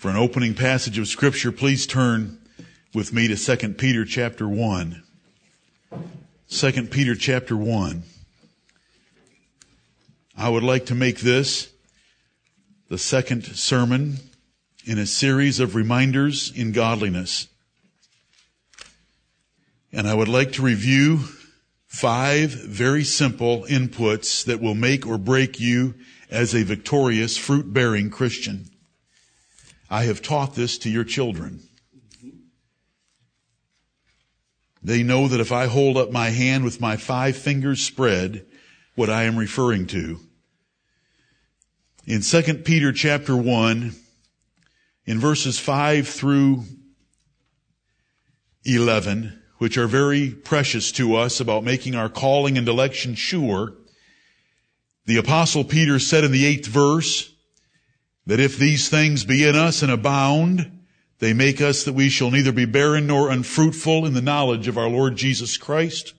For an opening passage of scripture, please turn with me to 2 Peter chapter 1. 2 Peter chapter 1. I would like to make this the second sermon in a series of reminders in godliness. And I would like to review five very simple inputs that will make or break you as a victorious, fruit-bearing Christian. I have taught this to your children. They know that if I hold up my hand with my five fingers spread, what I am referring to. In 2 Peter chapter 1, in verses 5 through 11, which are very precious to us about making our calling and election sure, the apostle Peter said in the eighth verse, that if these things be in us and abound, they make us that we shall neither be barren nor unfruitful in the knowledge of our Lord Jesus Christ.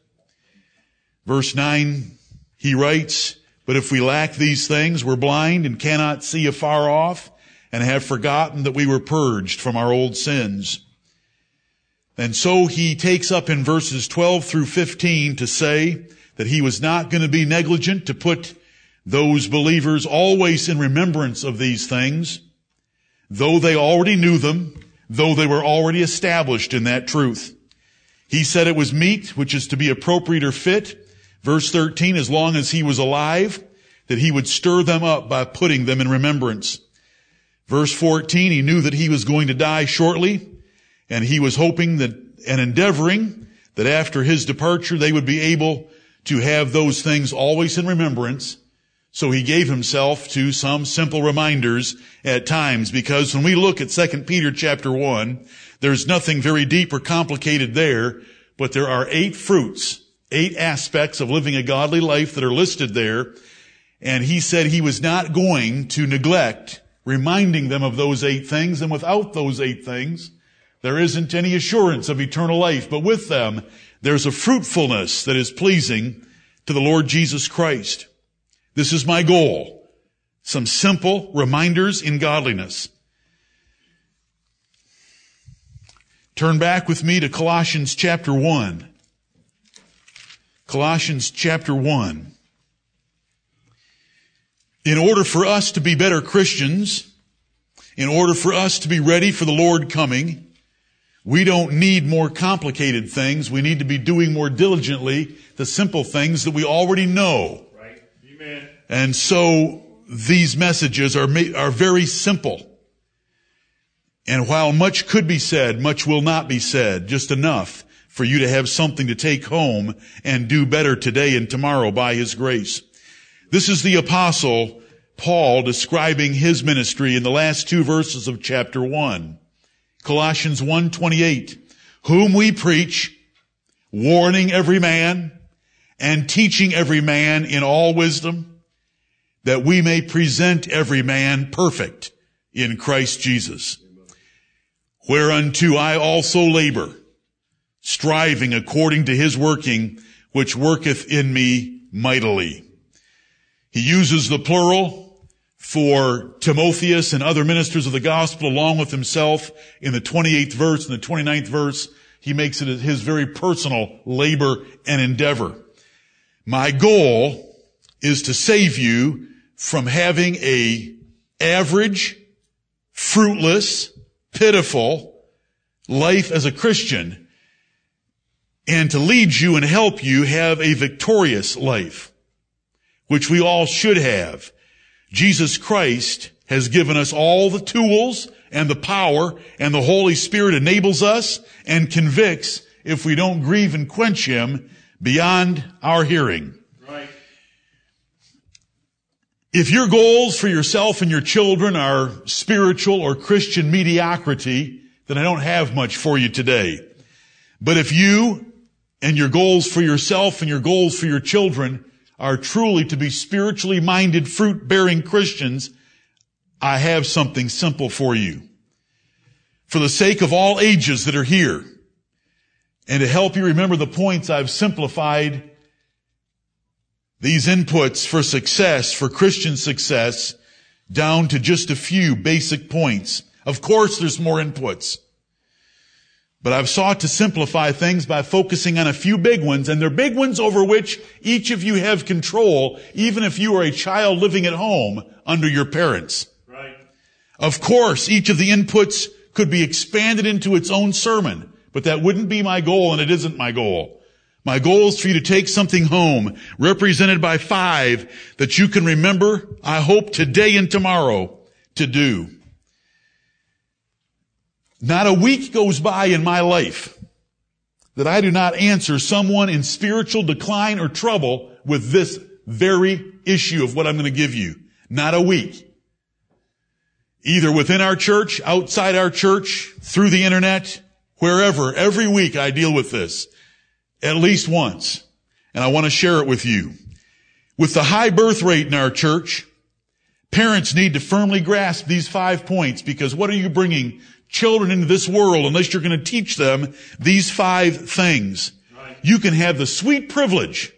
Verse 9, he writes, But if we lack these things, we're blind and cannot see afar off and have forgotten that we were purged from our old sins. And so he takes up in verses 12 through 15 to say that he was not going to be negligent to put those believers always in remembrance of these things, though they already knew them, though they were already established in that truth. He said it was meet, which is to be appropriate or fit. Verse 13, as long as he was alive, that he would stir them up by putting them in remembrance. Verse 14, he knew that he was going to die shortly, and he was hoping that and endeavoring that after his departure they would be able to have those things always in remembrance so he gave himself to some simple reminders at times because when we look at 2 Peter chapter 1, there's nothing very deep or complicated there, but there are eight fruits, eight aspects of living a godly life that are listed there. And he said he was not going to neglect reminding them of those eight things. And without those eight things, there isn't any assurance of eternal life. But with them, there's a fruitfulness that is pleasing to the Lord Jesus Christ. This is my goal. Some simple reminders in godliness. Turn back with me to Colossians chapter 1. Colossians chapter 1. In order for us to be better Christians, in order for us to be ready for the Lord coming, we don't need more complicated things. We need to be doing more diligently the simple things that we already know. And so these messages are, are very simple. And while much could be said, much will not be said, just enough for you to have something to take home and do better today and tomorrow by His grace. This is the apostle Paul describing his ministry in the last two verses of chapter 1. Colossians 1:28, whom we preach, warning every man and teaching every man in all wisdom, that we may present every man perfect in Christ Jesus. Whereunto I also labor, striving according to his working, which worketh in me mightily. He uses the plural for Timotheus and other ministers of the gospel along with himself in the 28th verse and the 29th verse. He makes it his very personal labor and endeavor. My goal is to save you from having a average, fruitless, pitiful life as a Christian and to lead you and help you have a victorious life, which we all should have. Jesus Christ has given us all the tools and the power and the Holy Spirit enables us and convicts if we don't grieve and quench Him beyond our hearing. If your goals for yourself and your children are spiritual or Christian mediocrity, then I don't have much for you today. But if you and your goals for yourself and your goals for your children are truly to be spiritually minded, fruit bearing Christians, I have something simple for you. For the sake of all ages that are here, and to help you remember the points I've simplified these inputs for success, for Christian success, down to just a few basic points Of course there's more inputs. But I've sought to simplify things by focusing on a few big ones, and they're big ones over which each of you have control, even if you are a child living at home under your parents. Right. Of course, each of the inputs could be expanded into its own sermon, but that wouldn't be my goal, and it isn't my goal. My goal is for you to take something home, represented by five, that you can remember, I hope today and tomorrow, to do. Not a week goes by in my life that I do not answer someone in spiritual decline or trouble with this very issue of what I'm going to give you. Not a week. Either within our church, outside our church, through the internet, wherever, every week I deal with this. At least once. And I want to share it with you. With the high birth rate in our church, parents need to firmly grasp these five points because what are you bringing children into this world unless you're going to teach them these five things. Right. You can have the sweet privilege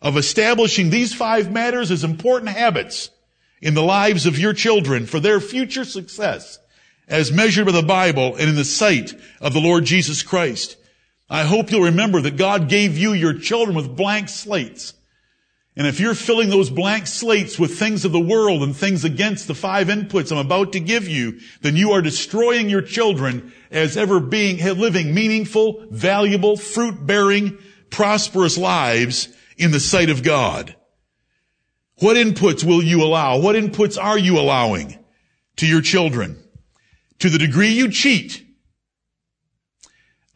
of establishing these five matters as important habits in the lives of your children for their future success as measured by the Bible and in the sight of the Lord Jesus Christ. I hope you'll remember that God gave you your children with blank slates and if you're filling those blank slates with things of the world and things against the five inputs I'm about to give you, then you are destroying your children as ever being, living meaningful, valuable, fruit-bearing, prosperous lives in the sight of God. What inputs will you allow? What inputs are you allowing to your children? To the degree you cheat,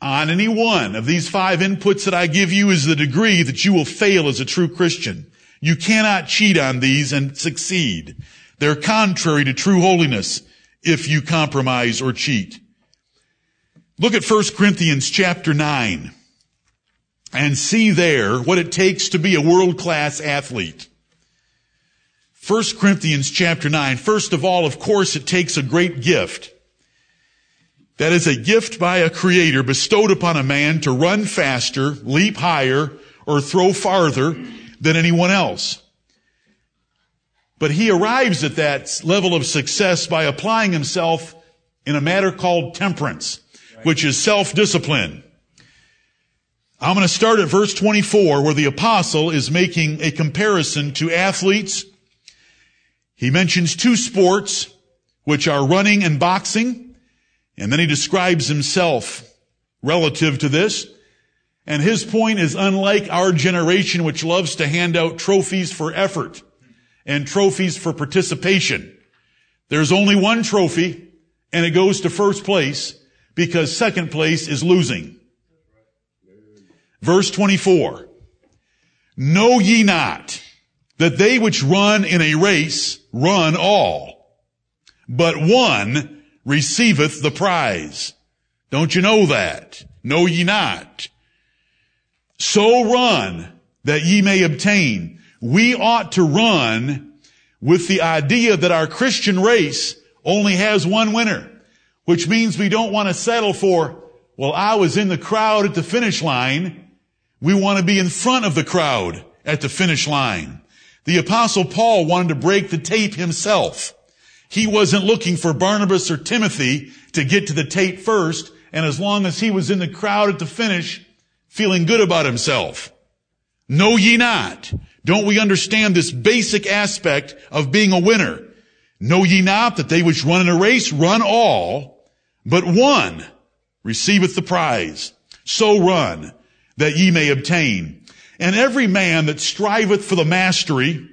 on any one of these five inputs that I give you is the degree that you will fail as a true Christian. You cannot cheat on these and succeed. They're contrary to true holiness if you compromise or cheat. Look at 1 Corinthians chapter 9 and see there what it takes to be a world-class athlete. 1 Corinthians chapter 9. First of all, of course, it takes a great gift. That is a gift by a creator bestowed upon a man to run faster, leap higher, or throw farther than anyone else. But he arrives at that level of success by applying himself in a matter called temperance, which is self-discipline. I'm going to start at verse 24 where the apostle is making a comparison to athletes. He mentions two sports, which are running and boxing, and then he describes himself relative to this. And his point is unlike our generation, which loves to hand out trophies for effort and trophies for participation. There's only one trophy and it goes to first place because second place is losing. Verse 24. Know ye not that they which run in a race run all, but one receiveth the prize. Don't you know that? Know ye not? So run that ye may obtain. We ought to run with the idea that our Christian race only has one winner, which means we don't want to settle for, well, I was in the crowd at the finish line. We want to be in front of the crowd at the finish line. The apostle Paul wanted to break the tape himself. He wasn't looking for Barnabas or Timothy to get to the tape first, and as long as he was in the crowd at the finish, feeling good about himself. Know ye not? Don't we understand this basic aspect of being a winner? Know ye not that they which run in a race run all, but one receiveth the prize. So run that ye may obtain. And every man that striveth for the mastery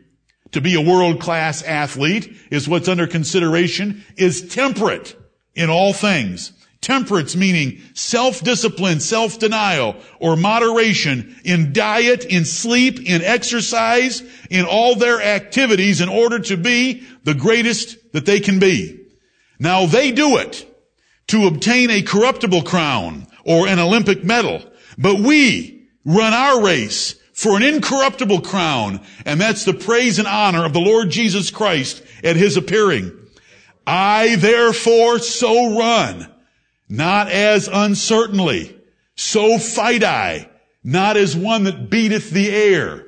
to be a world-class athlete is what's under consideration is temperate in all things. Temperance meaning self-discipline, self-denial, or moderation in diet, in sleep, in exercise, in all their activities in order to be the greatest that they can be. Now they do it to obtain a corruptible crown or an Olympic medal, but we run our race for an incorruptible crown, and that's the praise and honor of the Lord Jesus Christ at His appearing. I therefore so run not as uncertainly. So fight I, not as one that beateth the air.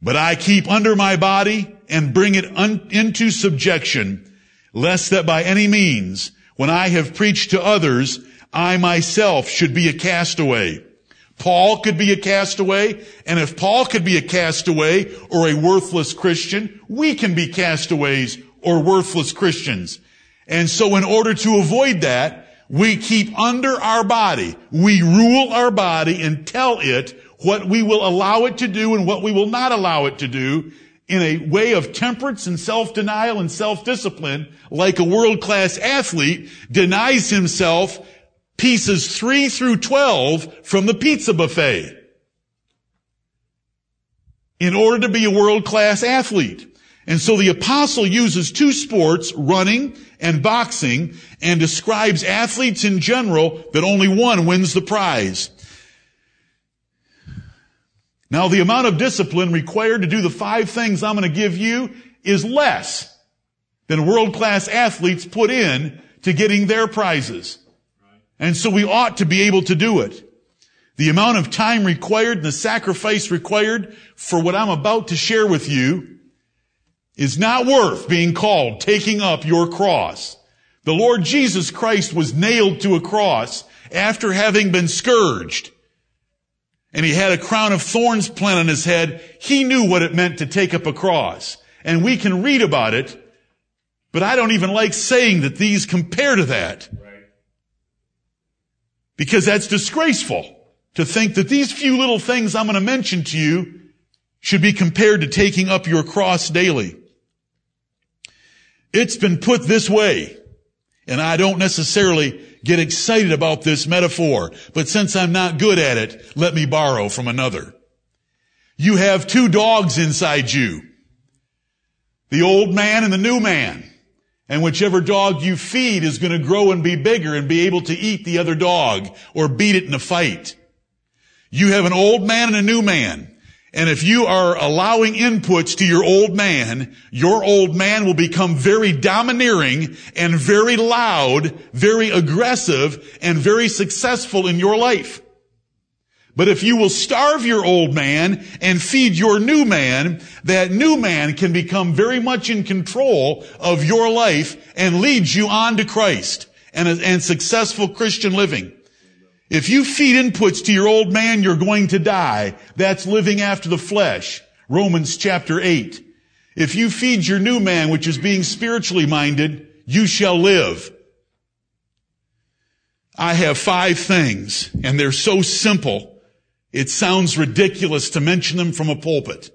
But I keep under my body and bring it un- into subjection, lest that by any means, when I have preached to others, I myself should be a castaway. Paul could be a castaway, and if Paul could be a castaway or a worthless Christian, we can be castaways or worthless Christians. And so in order to avoid that, we keep under our body. We rule our body and tell it what we will allow it to do and what we will not allow it to do in a way of temperance and self-denial and self-discipline, like a world-class athlete denies himself pieces 3 through 12 from the pizza buffet in order to be a world-class athlete. And so the apostle uses two sports, running and boxing, and describes athletes in general that only one wins the prize. Now the amount of discipline required to do the five things I'm going to give you is less than world-class athletes put in to getting their prizes. And so we ought to be able to do it. The amount of time required and the sacrifice required for what I'm about to share with you is not worth being called taking up your cross. The Lord Jesus Christ was nailed to a cross after having been scourged. And he had a crown of thorns planted on his head. He knew what it meant to take up a cross. And we can read about it, but I don't even like saying that these compare to that. Because that's disgraceful to think that these few little things I'm going to mention to you should be compared to taking up your cross daily. It's been put this way, and I don't necessarily get excited about this metaphor, but since I'm not good at it, let me borrow from another. You have two dogs inside you. The old man and the new man. And whichever dog you feed is going to grow and be bigger and be able to eat the other dog or beat it in a fight. You have an old man and a new man. And if you are allowing inputs to your old man, your old man will become very domineering and very loud, very aggressive, and very successful in your life. But if you will starve your old man and feed your new man, that new man can become very much in control of your life and lead you on to Christ and, and successful Christian living. If you feed inputs to your old man, you're going to die. That's living after the flesh. Romans chapter 8. If you feed your new man, which is being spiritually minded, you shall live. I have five things, and they're so simple, it sounds ridiculous to mention them from a pulpit.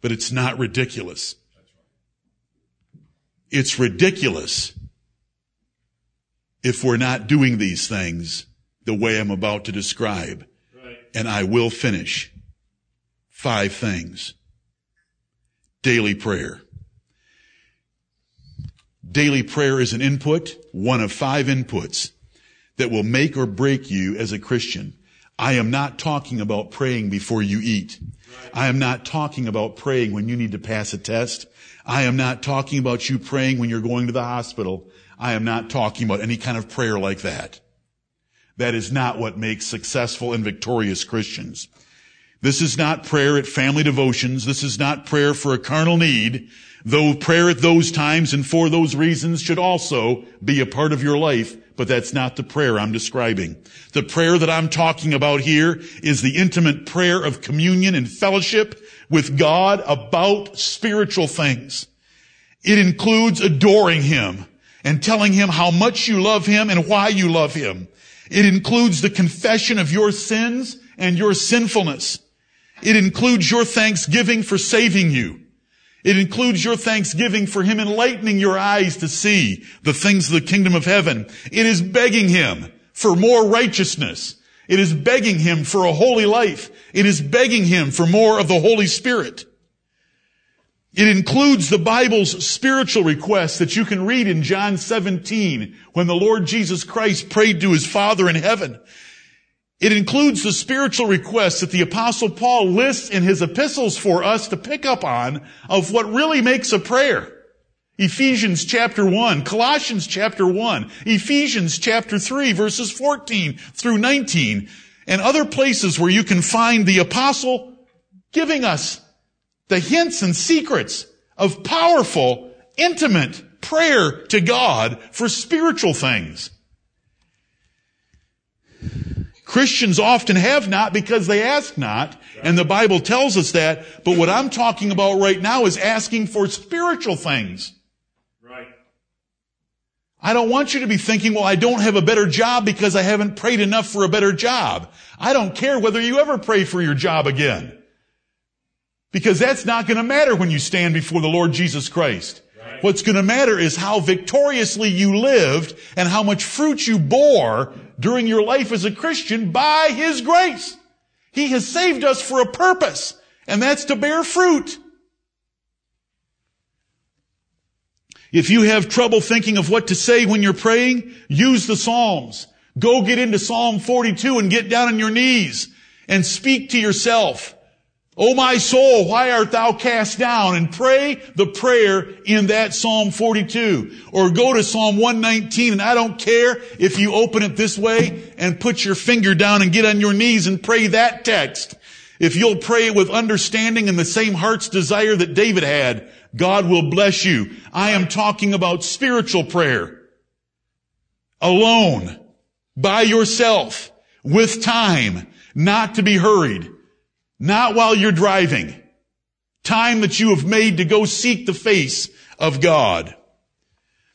But it's not ridiculous. It's ridiculous if we're not doing these things the way I'm about to describe. Right. And I will finish. Five things. Daily prayer. Daily prayer is an input, one of five inputs that will make or break you as a Christian. I am not talking about praying before you eat. I am not talking about praying when you need to pass a test. I am not talking about you praying when you're going to the hospital. I am not talking about any kind of prayer like that. That is not what makes successful and victorious Christians. This is not prayer at family devotions. This is not prayer for a carnal need, though prayer at those times and for those reasons should also be a part of your life, but that's not the prayer I'm describing. The prayer that I'm talking about here is the intimate prayer of communion and fellowship with God about spiritual things. It includes adoring Him, and telling him how much you love him and why you love him. It includes the confession of your sins and your sinfulness. It includes your thanksgiving for saving you. It includes your thanksgiving for him enlightening your eyes to see the things of the kingdom of heaven. It is begging him for more righteousness. It is begging him for a holy life. It is begging him for more of the Holy Spirit. It includes the Bible's spiritual requests that you can read in John 17 when the Lord Jesus Christ prayed to his Father in heaven. It includes the spiritual requests that the apostle Paul lists in his epistles for us to pick up on of what really makes a prayer. Ephesians chapter 1, Colossians chapter 1, Ephesians chapter 3 verses 14 through 19, and other places where you can find the apostle giving us the hints and secrets of powerful, intimate prayer to God for spiritual things. Christians often have not because they ask not, and the Bible tells us that, but what I'm talking about right now is asking for spiritual things. Right. I don't want you to be thinking, well, I don't have a better job because I haven't prayed enough for a better job. I don't care whether you ever pray for your job again. Because that's not going to matter when you stand before the Lord Jesus Christ. What's going to matter is how victoriously you lived and how much fruit you bore during your life as a Christian by His grace. He has saved us for a purpose, and that's to bear fruit. If you have trouble thinking of what to say when you're praying, use the Psalms. Go get into Psalm 42 and get down on your knees and speak to yourself. O my soul, why art thou cast down? And pray the prayer in that Psalm 42. Or go to Psalm 119 and I don't care if you open it this way and put your finger down and get on your knees and pray that text. If you'll pray it with understanding and the same heart's desire that David had, God will bless you. I am talking about spiritual prayer. Alone. By yourself. With time. Not to be hurried. Not while you're driving. Time that you have made to go seek the face of God.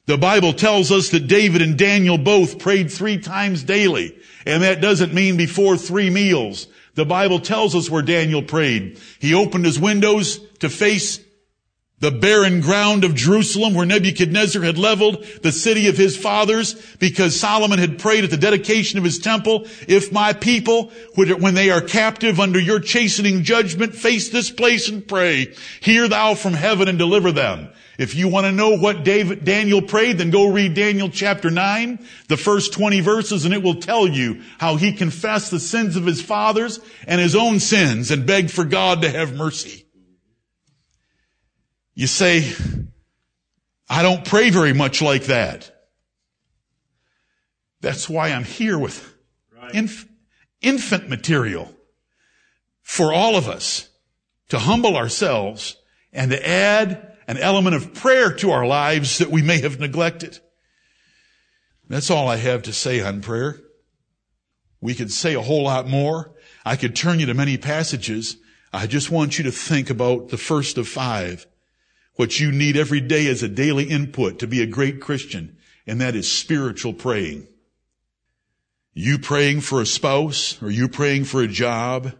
The Bible tells us that David and Daniel both prayed three times daily. And that doesn't mean before three meals. The Bible tells us where Daniel prayed. He opened his windows to face the barren ground of Jerusalem where Nebuchadnezzar had leveled the city of his fathers because Solomon had prayed at the dedication of his temple, if my people, when they are captive under your chastening judgment, face this place and pray, hear thou from heaven and deliver them. If you want to know what David, Daniel prayed, then go read Daniel chapter 9, the first 20 verses, and it will tell you how he confessed the sins of his fathers and his own sins and begged for God to have mercy. You say, I don't pray very much like that. That's why I'm here with Right. inf- infant material for all of us to humble ourselves and to add an element of prayer to our lives that we may have neglected. That's all I have to say on prayer. We could say a whole lot more. I could turn you to many passages. I just want you to think about the first of five. What you need every day as a daily input to be a great Christian, and that is spiritual praying. You praying for a spouse, or you praying for a job,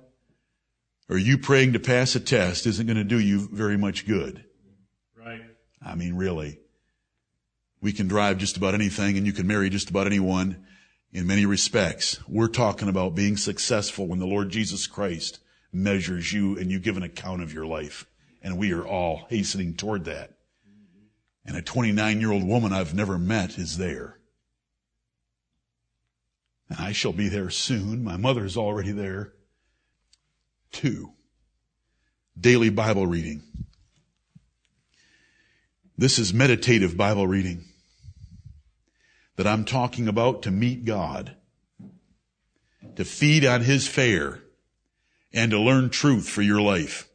or you praying to pass a test isn't going to do you very much good. Right. I mean, really. We can drive just about anything and you can marry just about anyone in many respects. We're talking about being successful when the Lord Jesus Christ measures you and you give an account of your life. And we are all hastening toward that. And a 29 year old woman I've never met is there. And I shall be there soon. My mother is already there. Two. Daily Bible reading. This is meditative Bible reading that I'm talking about to meet God, to feed on His fare, and to learn truth for your life.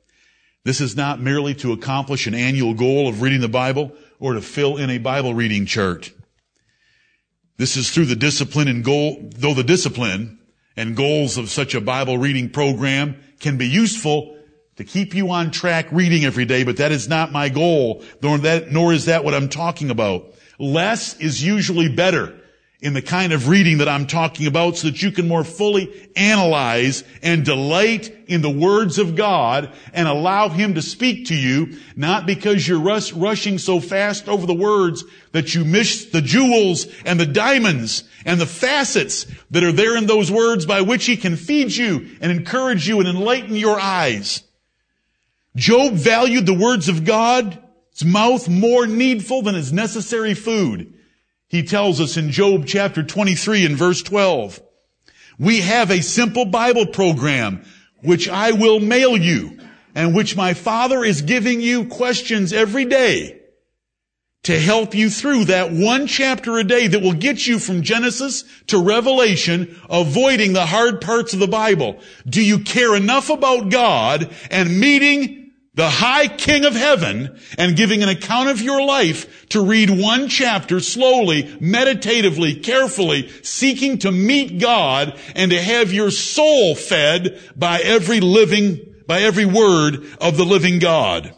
This is not merely to accomplish an annual goal of reading the Bible or to fill in a Bible reading chart. This is through the discipline and goal, though the discipline and goals of such a Bible reading program can be useful to keep you on track reading every day, but that is not my goal, nor that, nor is that what I'm talking about. Less is usually better in the kind of reading that I'm talking about so that you can more fully analyze and delight in the words of God and allow Him to speak to you, not because you're rush, rushing so fast over the words that you miss the jewels and the diamonds and the facets that are there in those words by which He can feed you and encourage you and enlighten your eyes. Job valued the words of God, God's mouth more needful than his necessary food. He tells us in Job chapter 23 and verse 12, we have a simple Bible program which I will mail you and which my father is giving you questions every day to help you through that one chapter a day that will get you from Genesis to Revelation, avoiding the hard parts of the Bible. Do you care enough about God and meeting the high king of heaven and giving an account of your life to read one chapter slowly, meditatively, carefully, seeking to meet God and to have your soul fed by every living, by every word of the living God.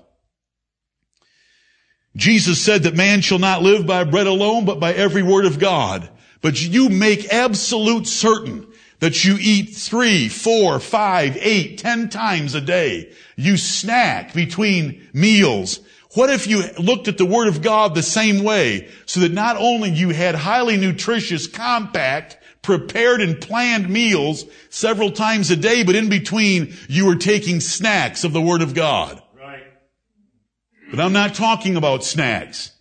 Jesus said that man shall not live by bread alone, but by every word of God. But you make absolute certain that you eat three, four, five, eight, ten times a day. You snack between meals. What if you looked at the Word of God the same way so that not only you had highly nutritious, compact, prepared and planned meals several times a day, but in between you were taking snacks of the Word of God. Right. But I'm not talking about snacks.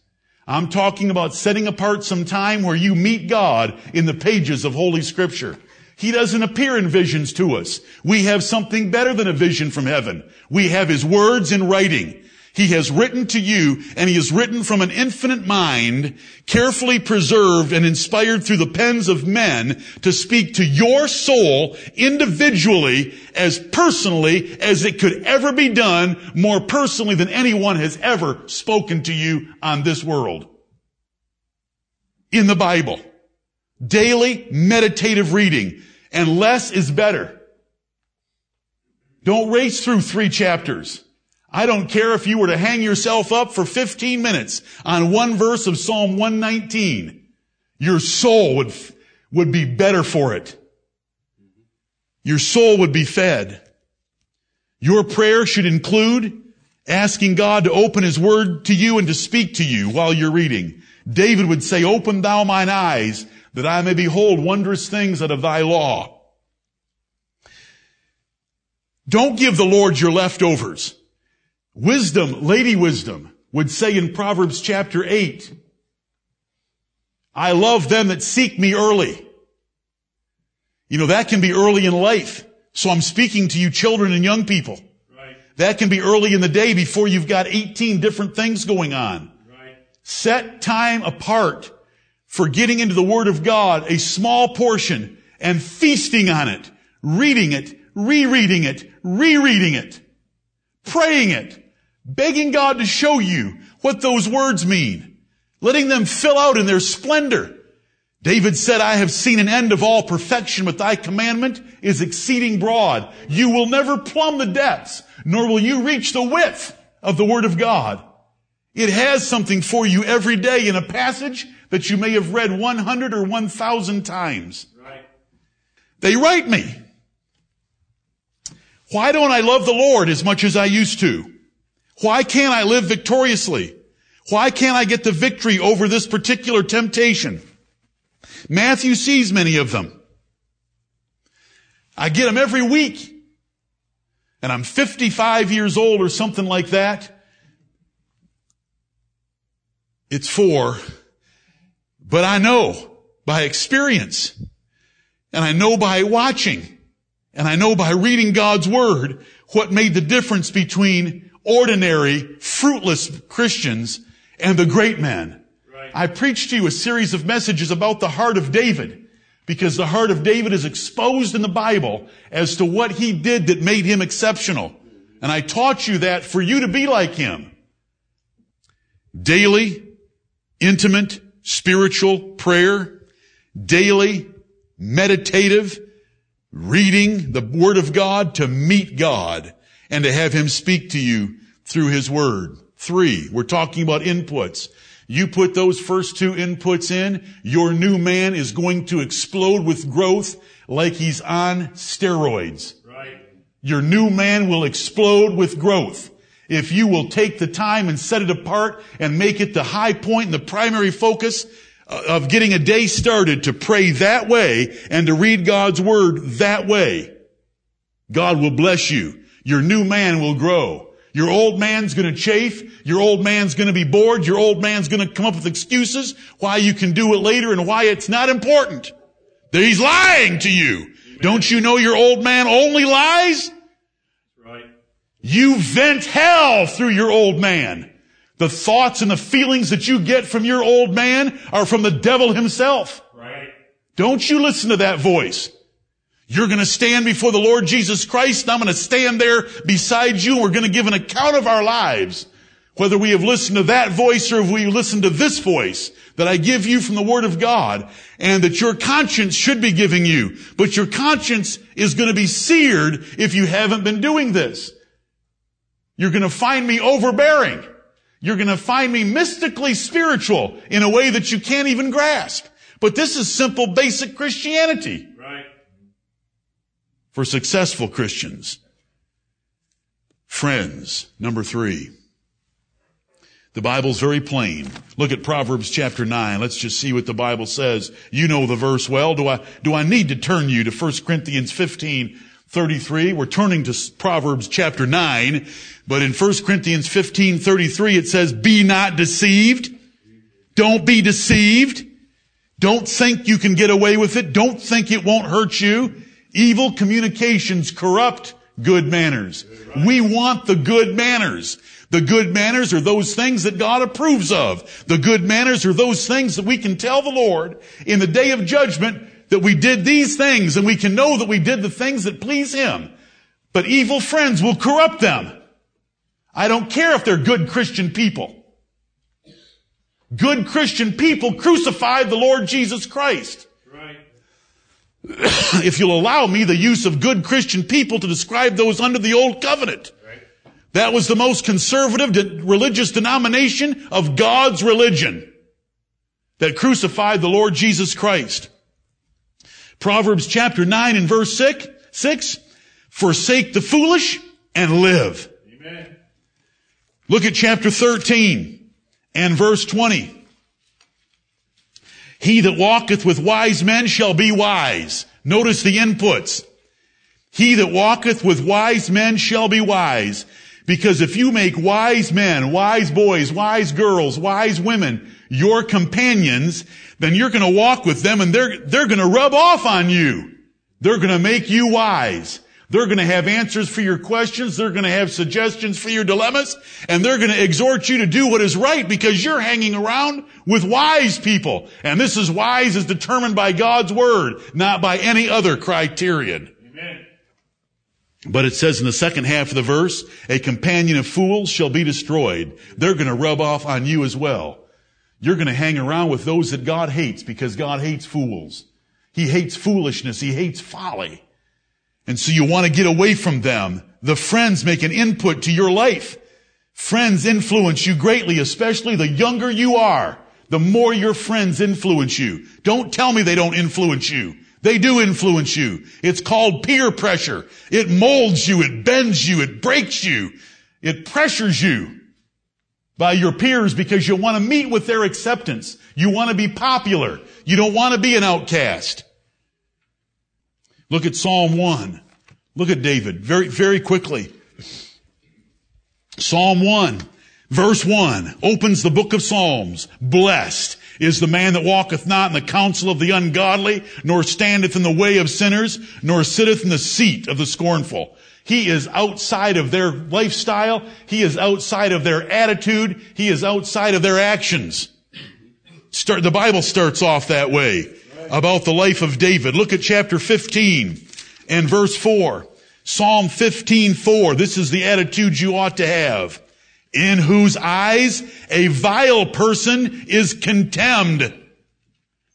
I'm talking about setting apart some time where you meet God in the pages of Holy Scripture. He doesn't appear in visions to us. We have something better than a vision from heaven. We have His words in writing. He has written to you and He has written from an infinite mind, carefully preserved and inspired through the pens of men to speak to your soul individually as personally as it could ever be done, more personally than anyone has ever spoken to you on this world. In the Bible. Daily meditative reading. And less is better. Don't race through three chapters. I don't care if you were to hang yourself up for 15 minutes on one verse of Psalm 119. Your soul would, would be better for it. Your soul would be fed. Your prayer should include asking God to open His Word to you and to speak to you while you're reading. David would say, open thou mine eyes that I may behold wondrous things out of thy law. Don't give the Lord your leftovers. Wisdom, Lady Wisdom, would say in Proverbs chapter 8, I love them that seek me early. You know, that can be early in life. So I'm speaking to you children and young people. Right. That can be early in the day before you've got 18 different things going on. Right. Set time apart for getting into the Word of God, a small portion, and feasting on it, reading it, rereading it, rereading it, praying it, begging God to show you what those words mean, letting them fill out in their splendor. David said, I have seen an end of all perfection, but thy commandment is exceeding broad. You will never plumb the depths, nor will you reach the width of the Word of God. It has something for you every day in a passage that you may have read 100 or 1,000 times. Right. They write me. Why don't I love the Lord as much as I used to? Why can't I live victoriously? Why can't I get the victory over this particular temptation? Matthew sees many of them. I get them every week. And I'm 55 years old or something like that. It's four. But I know by experience. And I know by watching. And I know by reading God's Word what made the difference between ordinary, fruitless Christians and the great men. Right. I preached to you a series of messages about the heart of David because the heart of David is exposed in the Bible as to what he did that made him exceptional. And I taught you that for you to be like him. Daily, intimate, spiritual prayer, daily, meditative, reading the Word of God to meet God and to have Him speak to you through His Word. Three, we're talking about inputs. You put those first two inputs in, your new man is going to explode with growth like he's on steroids. Right. Your new man will explode with growth. If you will take the time and set it apart and make it the high point and the primary focus uh, of getting a day started to pray that way and to read God's word that way, God will bless you. Your new man will grow. Your old man's gonna chafe. Your old man's gonna be bored. Your old man's gonna come up with excuses why you can do it later and why it's not important. He's lying to you. Don't you know your old man only lies? You vent hell through your old man. The thoughts and the feelings that you get from your old man are from the devil himself. Right. Don't you listen to that voice. You're going to stand before the Lord Jesus Christ and I'm going to stand there beside you and we're going to give an account of our lives. Whether we have listened to that voice or if we listen to this voice that I give you from the Word of God and that your conscience should be giving you. But your conscience is going to be seared if you haven't been doing this. You're going to find me overbearing. You're going to find me mystically spiritual in a way that you can't even grasp. But this is simple basic Christianity Right. for successful Christians. Friends, number three. The Bible's very plain. Look at Proverbs chapter 9. Let's just see what the Bible says. You know the verse well. Do I, do I need to turn you to 1 Corinthians 15, 33? We're turning to Proverbs chapter 9, but in 1 Corinthians 15, 33 it says, be not deceived. Don't be deceived. Don't think you can get away with it. Don't think it won't hurt you. Evil communications corrupt good manners. We want the good manners. The good manners are those things that God approves of. The good manners are those things that we can tell the Lord in the day of judgment that we did these things and we can know that we did the things that please Him. But evil friends will corrupt them. I don't care if they're good Christian people. Good Christian people crucified the Lord Jesus Christ. Right. if you'll allow me the use of good Christian people to describe those under the old covenant. That was the most conservative de- religious denomination of God's religion that crucified the Lord Jesus Christ. Proverbs chapter 9 and verse 6, 6 forsake the foolish and live. Amen. Look at chapter 13 and verse 20. He that walketh with wise men shall be wise. Notice the inputs. He that walketh with wise men shall be wise. Because if you make wise men, wise boys, wise girls, wise women your companions, then you're going to walk with them and they're, they're going to rub off on you. They're going to make you wise. They're going to have answers for your questions. They're going to have suggestions for your dilemmas. And they're going to exhort you to do what is right because you're hanging around with wise people. And this is wise is determined by God's word, not by any other criterion. But it says in the second half of the verse, a companion of fools shall be destroyed. They're going to rub off on you as well. You're going to hang around with those that God hates because God hates fools. He hates foolishness. He hates folly. And so you want to get away from them. The friends make an input to your life. Friends influence you greatly, especially the younger you are, the more your friends influence you. Don't tell me they don't influence you. They do influence you. It's called peer pressure. It molds you. It bends you. It breaks you. It pressures you by your peers because you want to meet with their acceptance. You want to be popular. You don't want to be an outcast. Look at Psalm 1. Look at David very, very quickly. Psalm 1, verse 1 opens the book of Psalms. Blessed is the man that walketh not in the counsel of the ungodly, nor standeth in the way of sinners, nor sitteth in the seat of the scornful. He is outside of their lifestyle. He is outside of their attitude. He is outside of their actions. Start, the Bible starts off that way about the life of David. Look at chapter 15 and verse 4. Psalm 15, 4. This is the attitude you ought to have in whose eyes a vile person is contemned,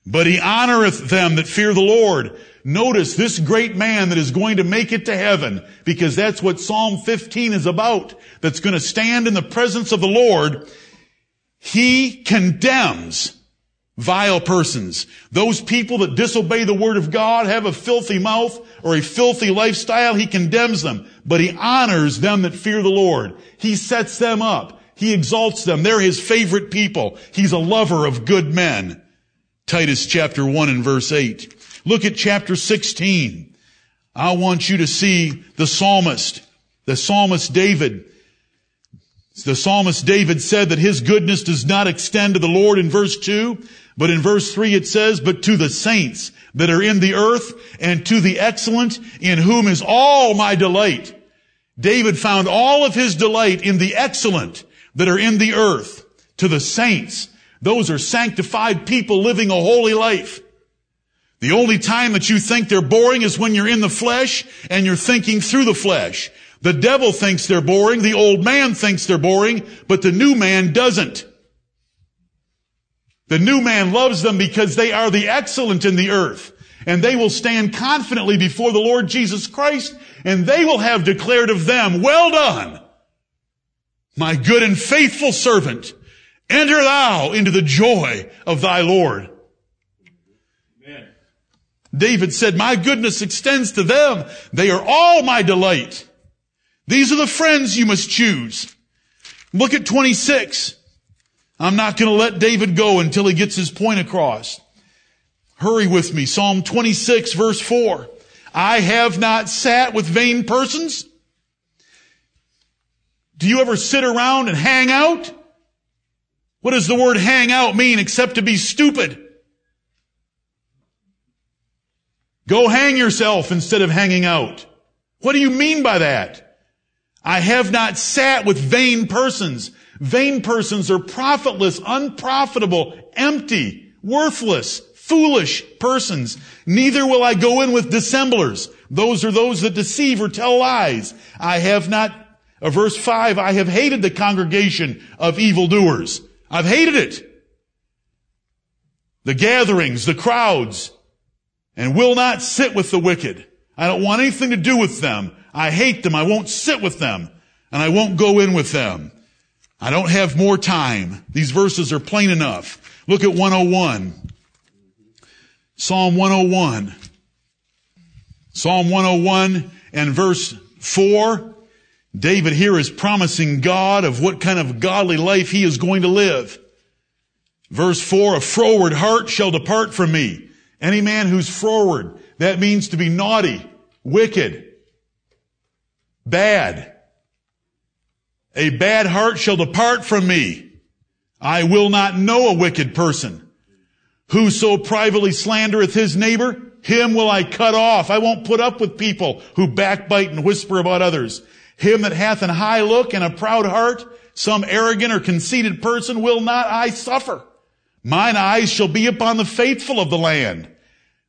but he honoreth them that fear the Lord. Notice this great man that is going to make it to heaven, because that's what Psalm 15 is about, that's going to stand in the presence of the Lord. He condemns vile persons. Those people that disobey the word of God, have a filthy mouth or a filthy lifestyle, he condemns them. But he honors them that fear the Lord. He sets them up. He exalts them. They're his favorite people. He's a lover of good men. Titus chapter 1 and verse 8. Look at chapter 16. I want you to see the psalmist, the psalmist David. The psalmist David said that his goodness does not extend to the Lord in verse 2, but in verse 3 it says, but to the saints that are in the earth and to the excellent in whom is all my delight. David found all of his delight in the excellent that are in the earth to the saints. Those are sanctified people living a holy life. The only time that you think they're boring is when you're in the flesh and you're thinking through the flesh. The devil thinks they're boring, the old man thinks they're boring, but the new man doesn't. The new man loves them because they are the excellent in the earth. And they will stand confidently before the Lord Jesus Christ and they will have declared of them, well done, my good and faithful servant. Enter thou into the joy of thy Lord. Amen. David said, my goodness extends to them. They are all my delight. These are the friends you must choose. Look at 26. I'm not going to let David go until he gets his point across. Hurry with me. Psalm 26 verse 4. I have not sat with vain persons. Do you ever sit around and hang out? What does the word hang out mean except to be stupid? Go hang yourself instead of hanging out. What do you mean by that? I have not sat with vain persons. Vain persons are profitless, unprofitable, empty, worthless, foolish persons. Neither will I go in with dissemblers. Those are those that deceive or tell lies. I have not, uh, verse 5, I have hated the congregation of evildoers. I've hated it. The gatherings, the crowds, and will not sit with the wicked. I don't want anything to do with them. I hate them. I won't sit with them and I won't go in with them. I don't have more time. These verses are plain enough. Look at 101. Psalm 101. Psalm 101 and verse 4. David here is promising God of what kind of godly life he is going to live. Verse 4, a froward heart shall depart from me. Any man who's froward, that means to be naughty, wicked, bad. A bad heart shall depart from me. I will not know a wicked person. Whoso privately slandereth his neighbor, him will I cut off. I won't put up with people who backbite and whisper about others. Him that hath an high look and a proud heart, some arrogant or conceited person will not I suffer. Mine eyes shall be upon the faithful of the land,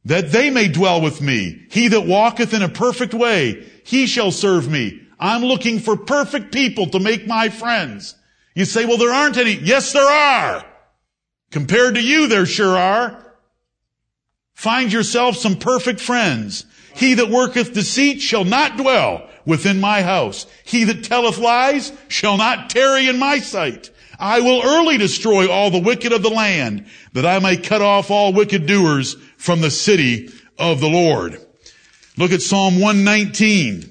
that they may dwell with me. He that walketh in a perfect way, he shall serve me. I'm looking for perfect people to make my friends. You say, well, there aren't any. Yes, there are. Compared to you, there sure are. Find yourself some perfect friends. He that worketh deceit shall not dwell within my house. He that telleth lies shall not tarry in my sight. I will early destroy all the wicked of the land, that I may cut off all wicked doers from the city of the Lord. Look at Psalm 119.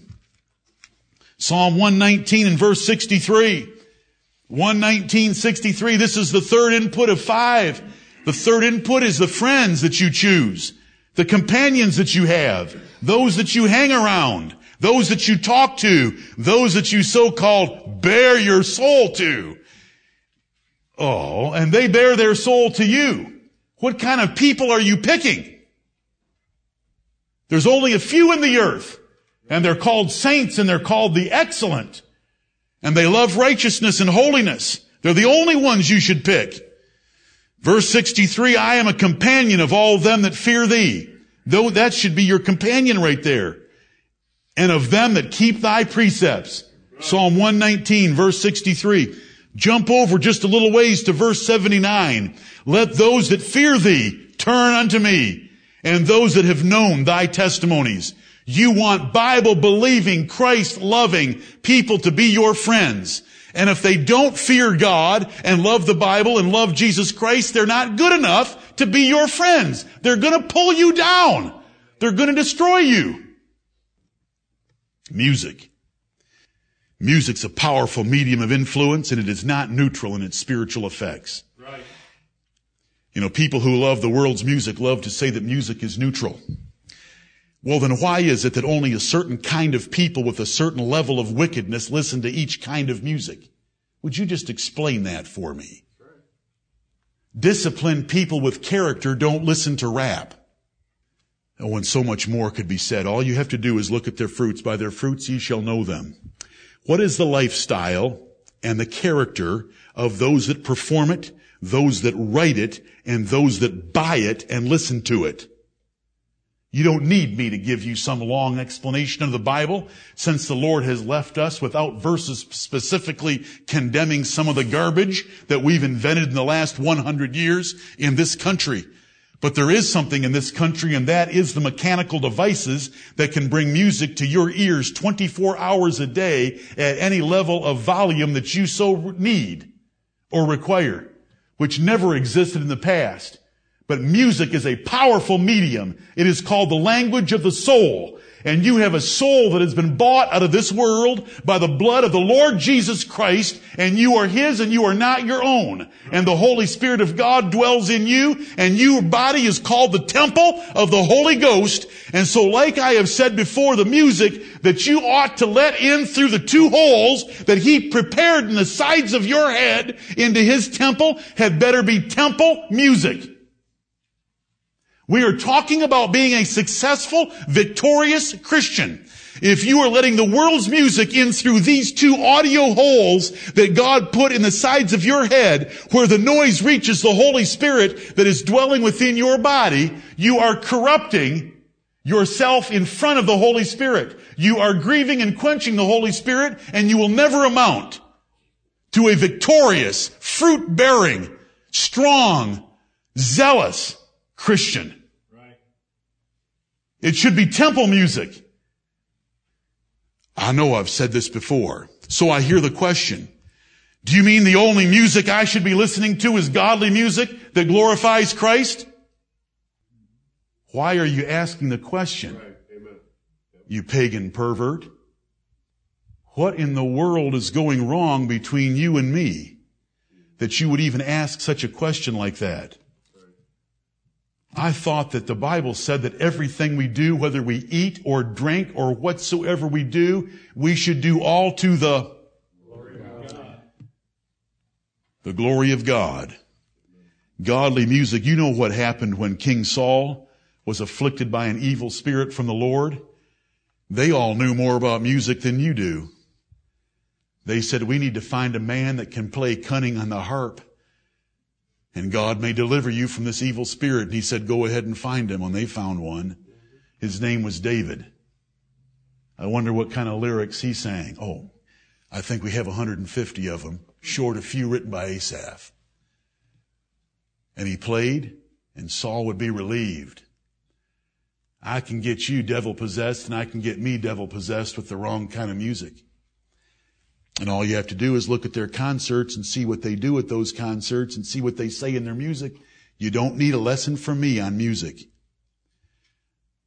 Psalm 119 and verse 63. 119, 63. This is the third input of five. The third input is the friends that you choose, the companions that you have, those that you hang around, those that you talk to, those that you so-called bare your soul to. Oh, and they bare their soul to you. What kind of people are you picking? There's only a few in the earth, and they're called saints and they're called the excellent. And they love righteousness and holiness. They're the only ones you should pick. Verse 63, I am a companion of all them that fear thee. Though that should be your companion right there. And of them that keep thy precepts. Psalm 119 verse 63. Jump over just a little ways to verse 79. Let those that fear thee turn unto me and those that have known thy testimonies. You want Bible believing, Christ loving people to be your friends. And if they don't fear God and love the Bible and love Jesus Christ, they're not good enough to be your friends. They're gonna pull you down. They're gonna destroy you. Music. Music's a powerful medium of influence and it is not neutral in its spiritual effects. Right. You know, people who love the world's music love to say that music is neutral. Well, then why is it that only a certain kind of people with a certain level of wickedness listen to each kind of music? Would you just explain that for me? Disciplined people with character don't listen to rap. Oh, and so much more could be said. All you have to do is look at their fruits. By their fruits ye shall know them. What is the lifestyle and the character of those that perform it, those that write it, and those that buy it and listen to it? You don't need me to give you some long explanation of the Bible since the Lord has left us without verses specifically condemning some of the garbage that we've invented in the last 100 years in this country. But there is something in this country and that is the mechanical devices that can bring music to your ears 24 hours a day at any level of volume that you so need or require, which never existed in the past. But music is a powerful medium. It is called the language of the soul. And you have a soul that has been bought out of this world by the blood of the Lord Jesus Christ, and you are His and you are not your own. And the Holy Spirit of God dwells in you, and your body is called the temple of the Holy Ghost. And so like I have said before, the music that you ought to let in through the two holes that He prepared in the sides of your head into His temple had better be temple music. We are talking about being a successful, victorious Christian. If you are letting the world's music in through these two audio holes that God put in the sides of your head, where the noise reaches the Holy Spirit that is dwelling within your body, you are corrupting yourself in front of the Holy Spirit. You are grieving and quenching the Holy Spirit, and you will never amount to a victorious, fruit-bearing, strong, zealous Christian. It should be temple music. I know I've said this before, so I hear the question. Do you mean the only music I should be listening to is godly music that glorifies Christ? Why are you asking the question? You pagan pervert. What in the world is going wrong between you and me that you would even ask such a question like that? I thought that the Bible said that everything we do, whether we eat or drink or whatsoever we do, we should do all to the glory the glory of God. Godly music. You know what happened when King Saul was afflicted by an evil spirit from the Lord? They all knew more about music than you do. They said, we need to find a man that can play cunning on the harp and God may deliver you from this evil spirit. And he said, go ahead and find him. When they found one, his name was David. I wonder what kind of lyrics he sang. Oh, I think we have 150 of them, short a few written by Asaph. And he played, and Saul would be relieved. I can get you devil possessed, and I can get me devil possessed with the wrong kind of music. And all you have to do is look at their concerts and see what they do at those concerts and see what they say in their music. You don't need a lesson from me on music.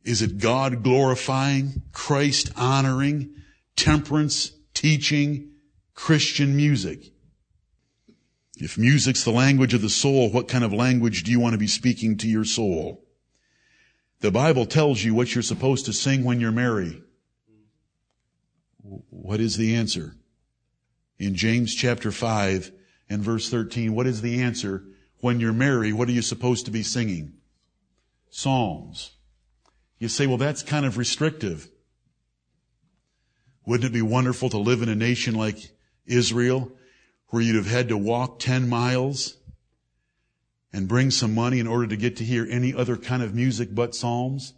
Is it God glorifying, Christ honoring, temperance teaching, Christian music? If music's the language of the soul, what kind of language do you want to be speaking to your soul? The Bible tells you what you're supposed to sing when you're merry. What is the answer? In James chapter 5 and verse 13. What is the answer? When you're merry, what are you supposed to be singing? Psalms. You say, well, that's kind of restrictive. Wouldn't it be wonderful to live in a nation like Israel where you'd have had to walk 10 miles and bring some money in order to get to hear any other kind of music but Psalms?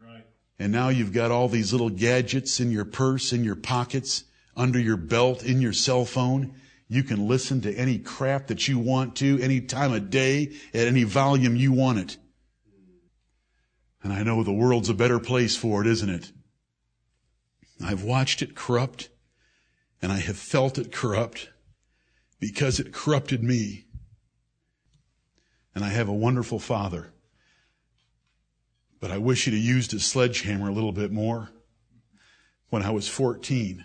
Right. And now you've got all these little gadgets in your purse, in your pockets, under your belt, in your cell phone. You can listen to any crap that you want to, any time of day, at any volume you want it. And I know the world's a better place for it, isn't it? I've watched it corrupt, and I have felt it corrupt because it corrupted me. And I have a wonderful father. But I wish he'd have used his sledgehammer a little bit more when I was 14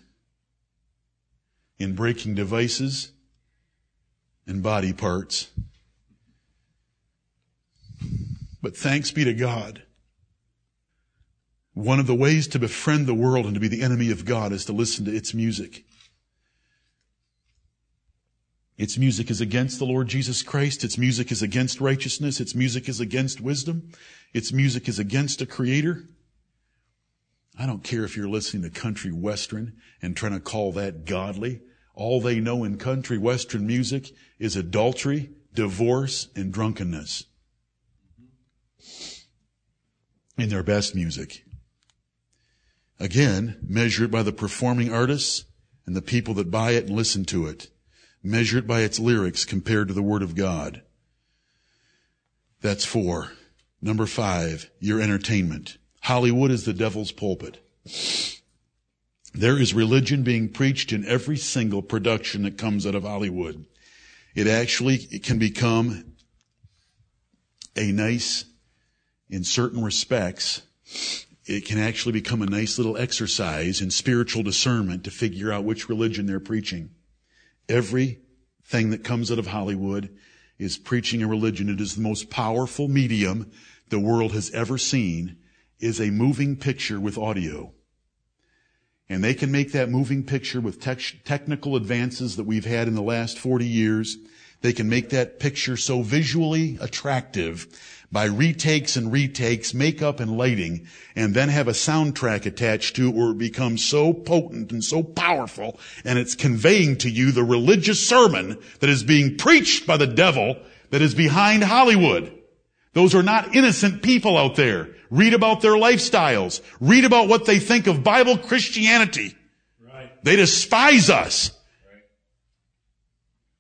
in breaking devices and body parts. But thanks be to God. One of the ways to befriend the world and to be the enemy of God is to listen to its music. Its music is against the Lord Jesus Christ. Its music is against righteousness. Its music is against wisdom. Its music is against a creator. I don't care if you're listening to country western and trying to call that godly. All they know in country western music is adultery, divorce, and drunkenness. in their best music. Again, measure it by the performing artists and the people that buy it and listen to it. Measure it by its lyrics compared to the Word of God. That's four. Number five, your entertainment. Hollywood is the devil's pulpit. There is religion being preached in every single production that comes out of Hollywood. It actually it can become a nice, in certain respects, it can actually become a nice little exercise in spiritual discernment to figure out which religion they're preaching. Everything that comes out of Hollywood is preaching a religion. It is the most powerful medium the world has ever seen is a moving picture with audio. And they can make that moving picture with te- technical advances that we've had in the last 40 years. They can make that picture so visually attractive by retakes and retakes, makeup and lighting, and then have a soundtrack attached to it where it becomes so potent and so powerful, and it's conveying to you the religious sermon that is being preached by the devil that is behind Hollywood. Those are not innocent people out there. Read about their lifestyles. Read about what they think of Bible Christianity. Right. They despise us. Right.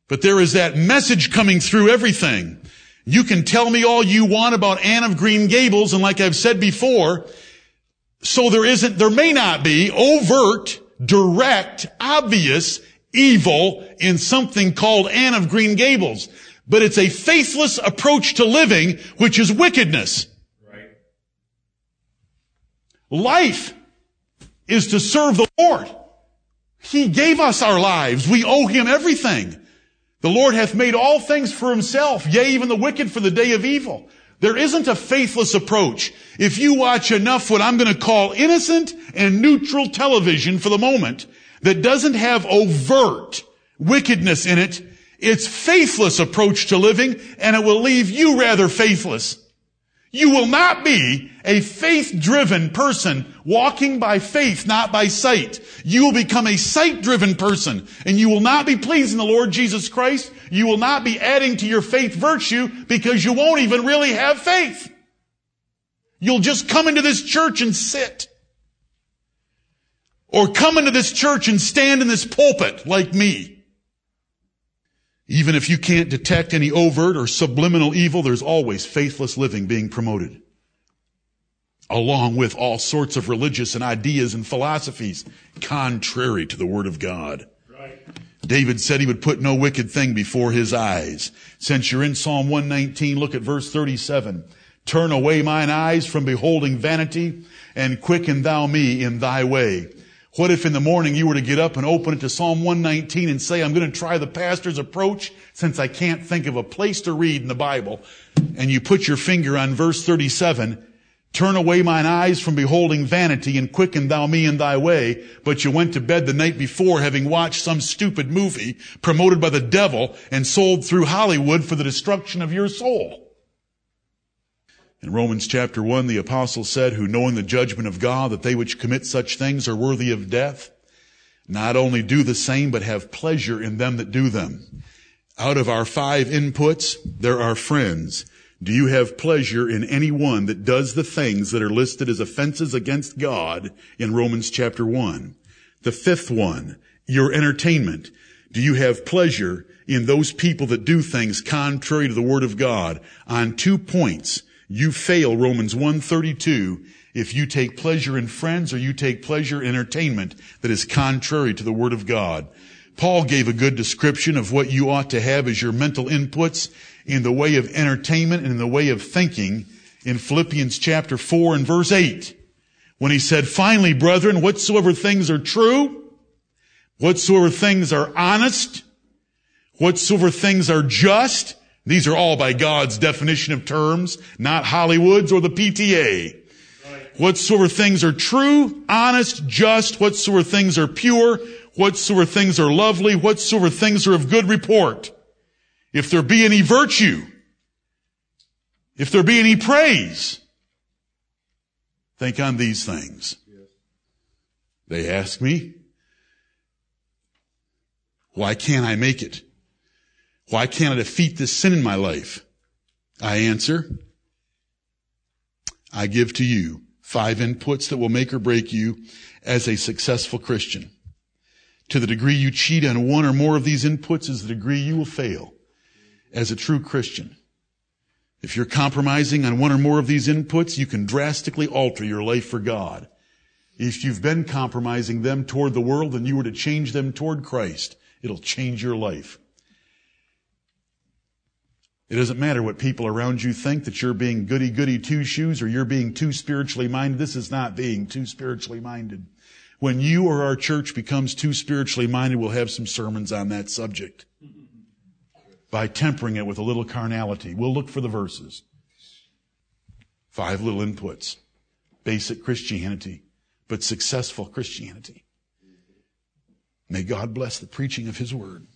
But there is that message coming through everything. You can tell me all you want about Anne of Green Gables, and like I've said before, so there isn't, there may not be overt, direct, obvious evil in something called Anne of Green Gables. But it's a faithless approach to living, which is wickedness. Right. Life is to serve the Lord. He gave us our lives. We owe Him everything. The Lord hath made all things for himself, yea, even the wicked for the day of evil. There isn't a faithless approach. If you watch enough what I'm going to call innocent and neutral television for the moment that doesn't have overt wickedness in it, it's faithless approach to living and it will leave you rather faithless. You will not be a faith-driven person walking by faith, not by sight. You will become a sight-driven person and you will not be pleasing the Lord Jesus Christ. You will not be adding to your faith virtue because you won't even really have faith. You'll just come into this church and sit. Or come into this church and stand in this pulpit like me. Even if you can't detect any overt or subliminal evil, there's always faithless living being promoted. Along with all sorts of religious and ideas and philosophies contrary to the Word of God. Right. David said he would put no wicked thing before his eyes. Since you're in Psalm 119, look at verse 37. Turn away mine eyes from beholding vanity and quicken thou me in thy way. What if in the morning you were to get up and open it to Psalm 119 and say, I'm going to try the pastor's approach since I can't think of a place to read in the Bible. And you put your finger on verse 37, turn away mine eyes from beholding vanity and quicken thou me in thy way. But you went to bed the night before having watched some stupid movie promoted by the devil and sold through Hollywood for the destruction of your soul. In Romans chapter 1, the apostle said, who knowing the judgment of God, that they which commit such things are worthy of death, not only do the same, but have pleasure in them that do them. Out of our five inputs, there are friends. Do you have pleasure in any one that does the things that are listed as offenses against God in Romans chapter 1? The fifth one, your entertainment. Do you have pleasure in those people that do things contrary to the Word of God on two points? You fail Romans 132 if you take pleasure in friends or you take pleasure in entertainment that is contrary to the Word of God. Paul gave a good description of what you ought to have as your mental inputs in the way of entertainment and in the way of thinking in Philippians chapter 4 and verse 8. When he said, finally, brethren, whatsoever things are true, whatsoever things are honest, whatsoever things are just, these are all by God's definition of terms, not Hollywood's or the PTA. Right. Whatsoever things are true, honest, just, whatsoever things are pure, whatsoever things are lovely, whatsoever things are of good report. If there be any virtue, if there be any praise, think on these things. They ask me, why can't I make it? Why can't I defeat this sin in my life? I answer, I give to you five inputs that will make or break you as a successful Christian. To the degree you cheat on one or more of these inputs is the degree you will fail as a true Christian. If you're compromising on one or more of these inputs, you can drastically alter your life for God. If you've been compromising them toward the world and you were to change them toward Christ, it'll change your life. It doesn't matter what people around you think that you're being goody goody two shoes or you're being too spiritually minded. This is not being too spiritually minded. When you or our church becomes too spiritually minded, we'll have some sermons on that subject. By tempering it with a little carnality. We'll look for the verses. Five little inputs. Basic Christianity, but successful Christianity. May God bless the preaching of His Word.